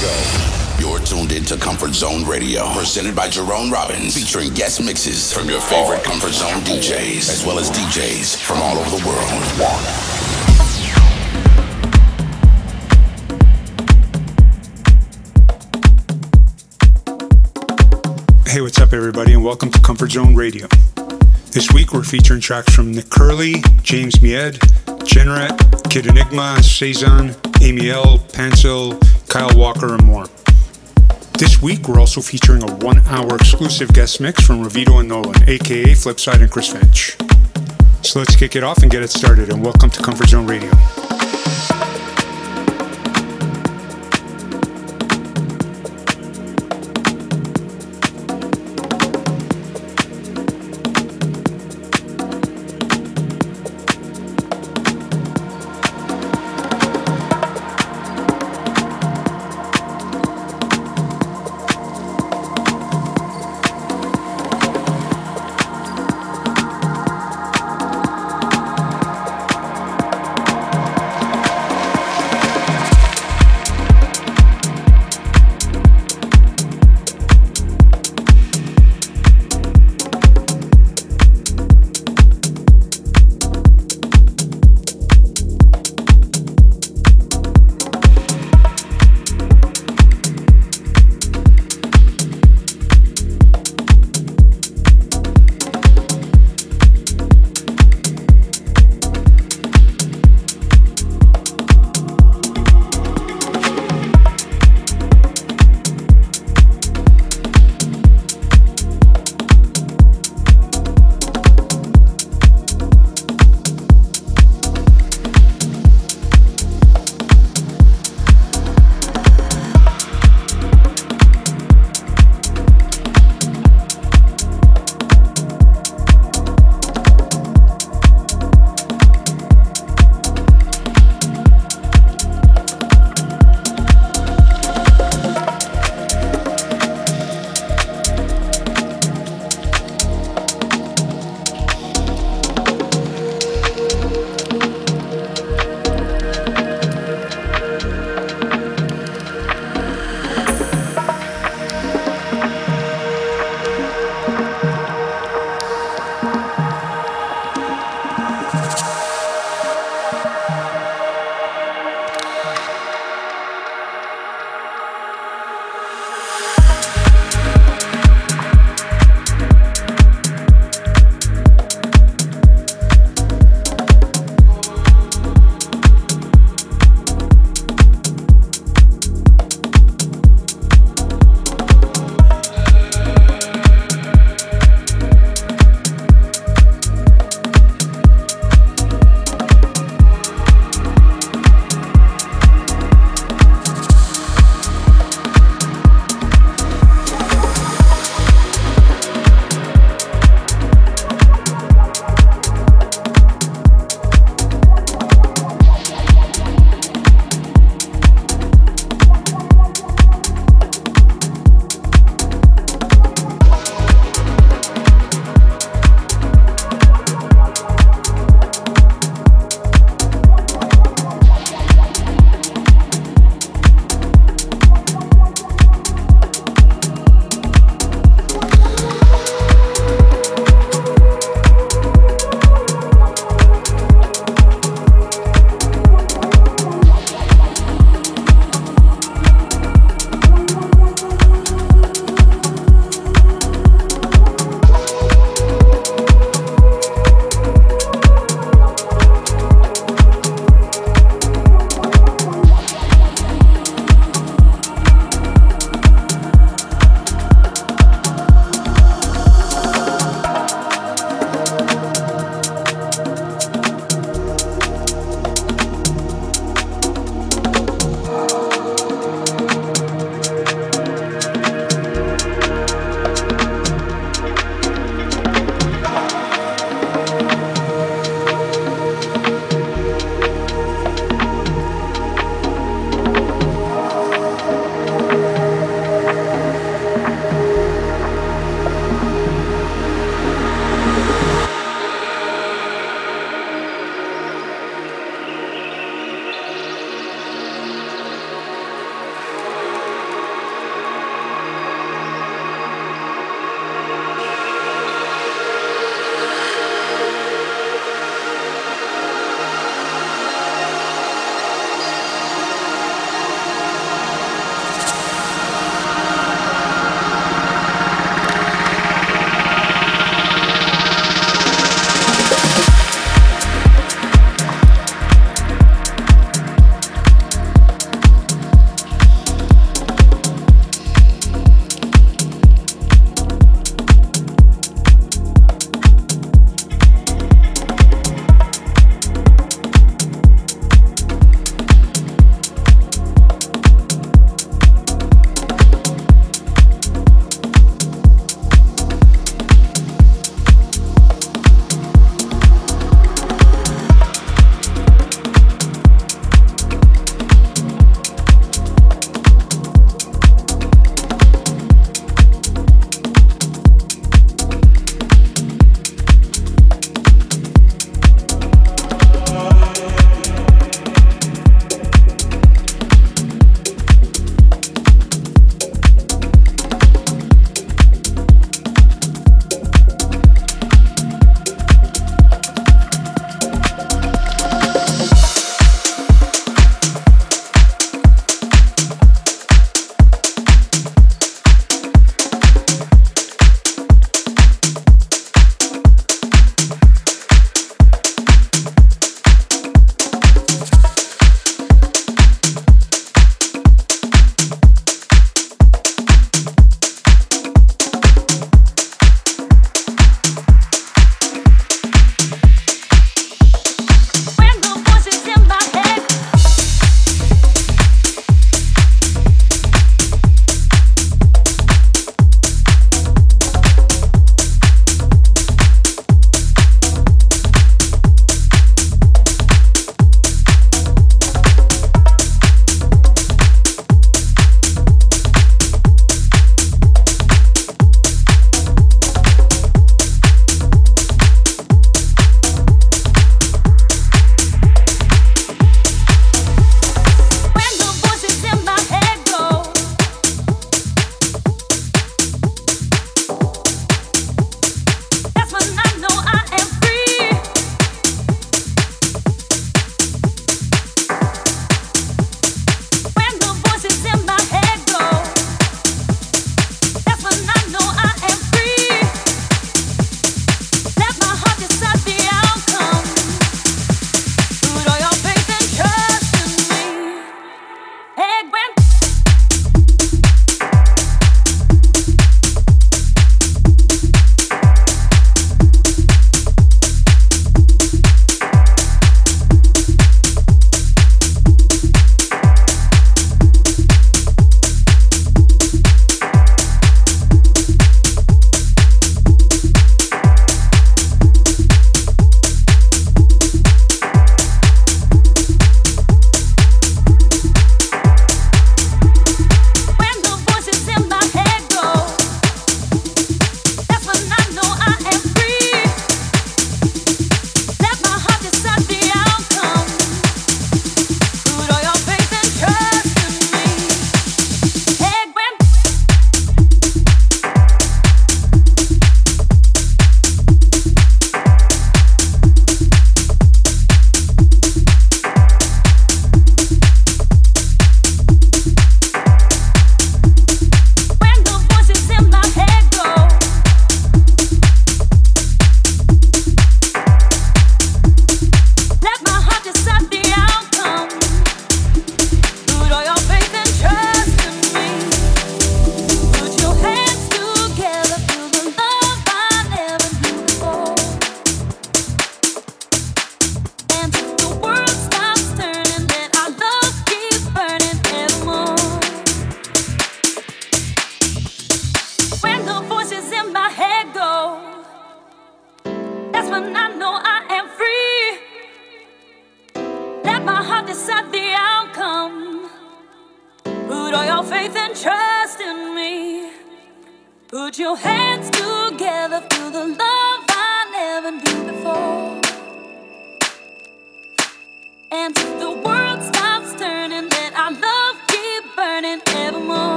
You're tuned into Comfort Zone Radio, presented by Jerome Robbins, featuring guest mixes from your favorite Comfort Zone DJs, as well as DJs from all over the world. Hey, what's up, everybody, and welcome to Comfort Zone Radio. This week we're featuring tracks from Nick Curly, James Mied, Generat, Kid Enigma, Cezanne, Amy L, Kyle Walker, and more. This week we're also featuring a one hour exclusive guest mix from Ravito and Nolan, aka Flipside and Chris Finch. So let's kick it off and get it started, and welcome to Comfort Zone Radio.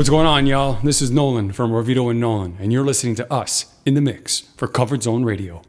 What's going on, y'all? This is Nolan from Ravito and Nolan, and you're listening to us in the mix for Covered Zone Radio.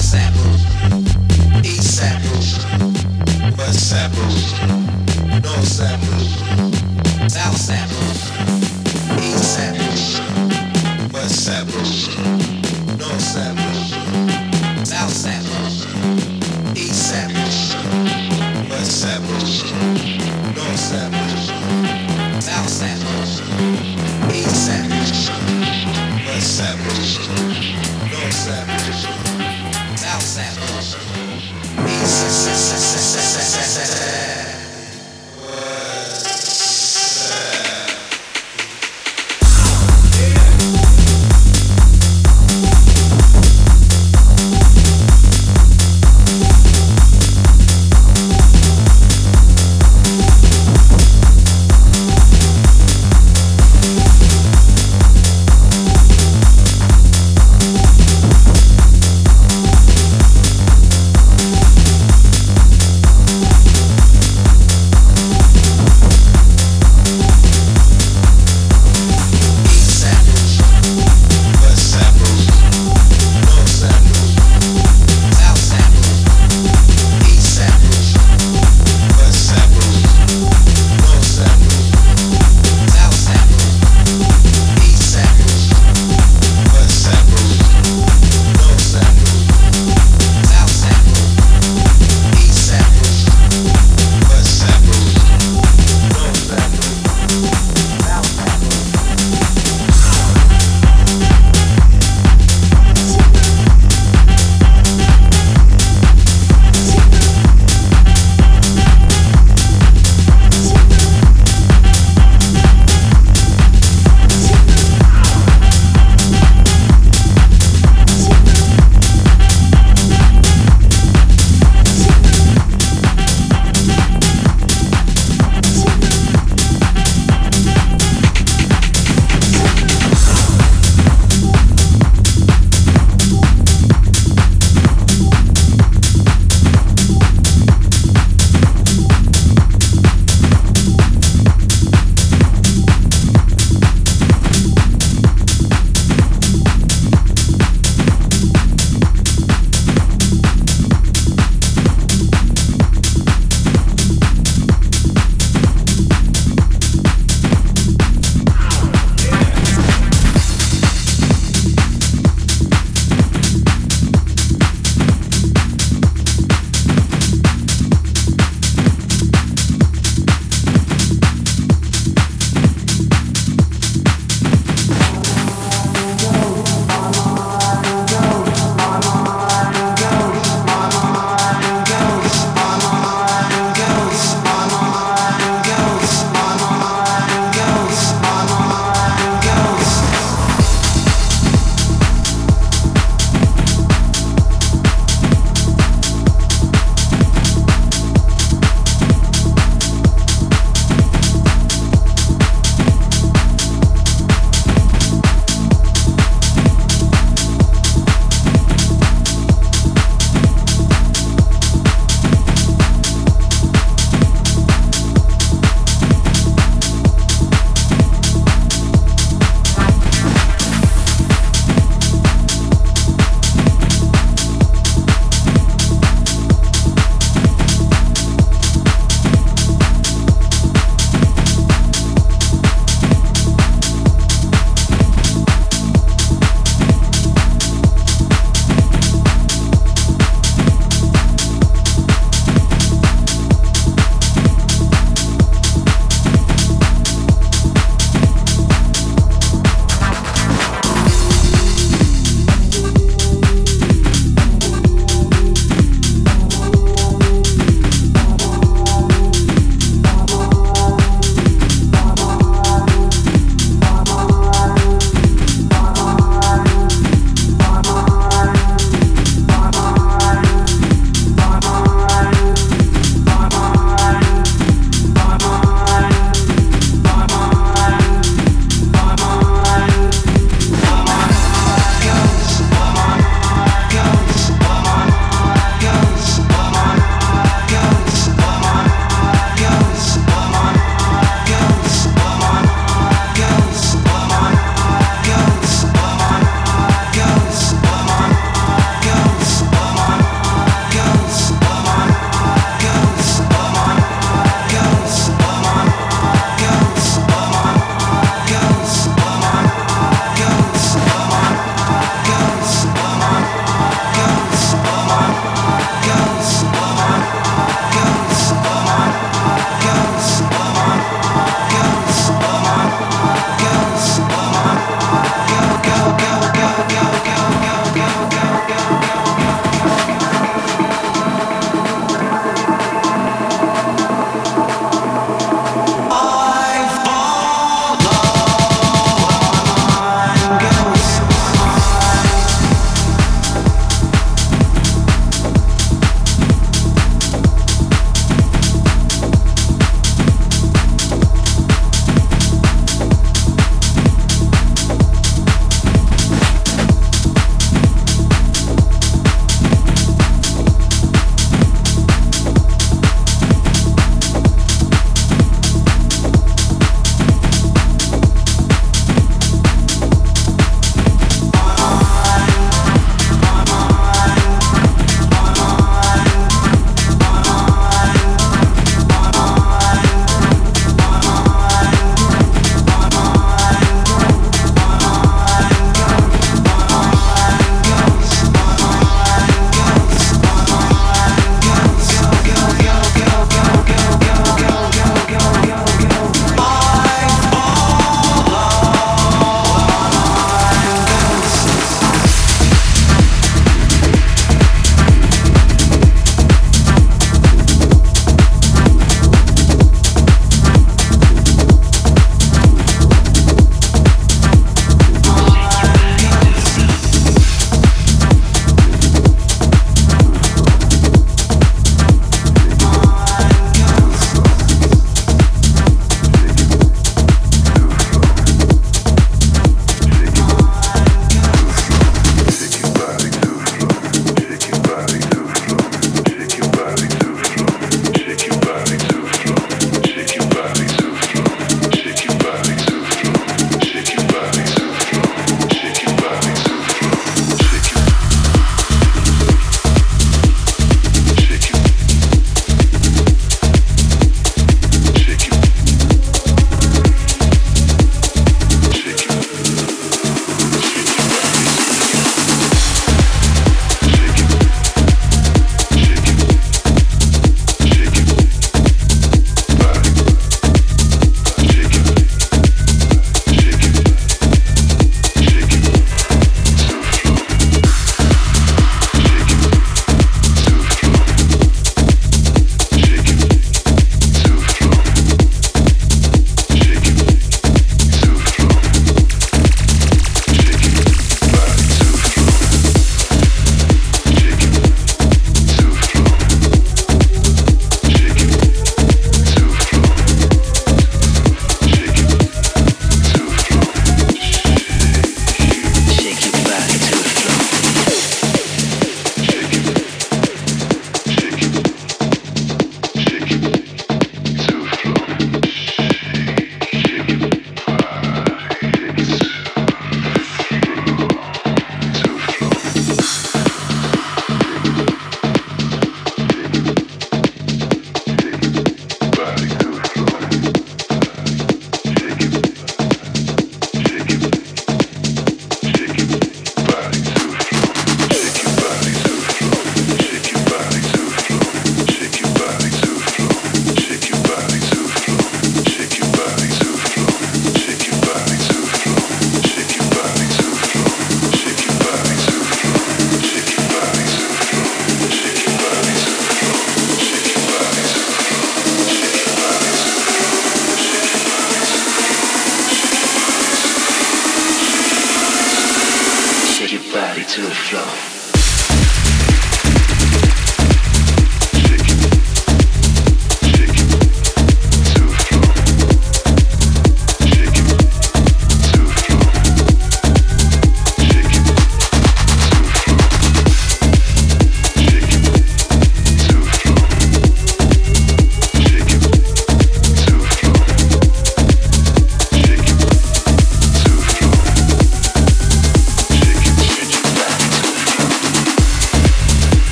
WhatsApp.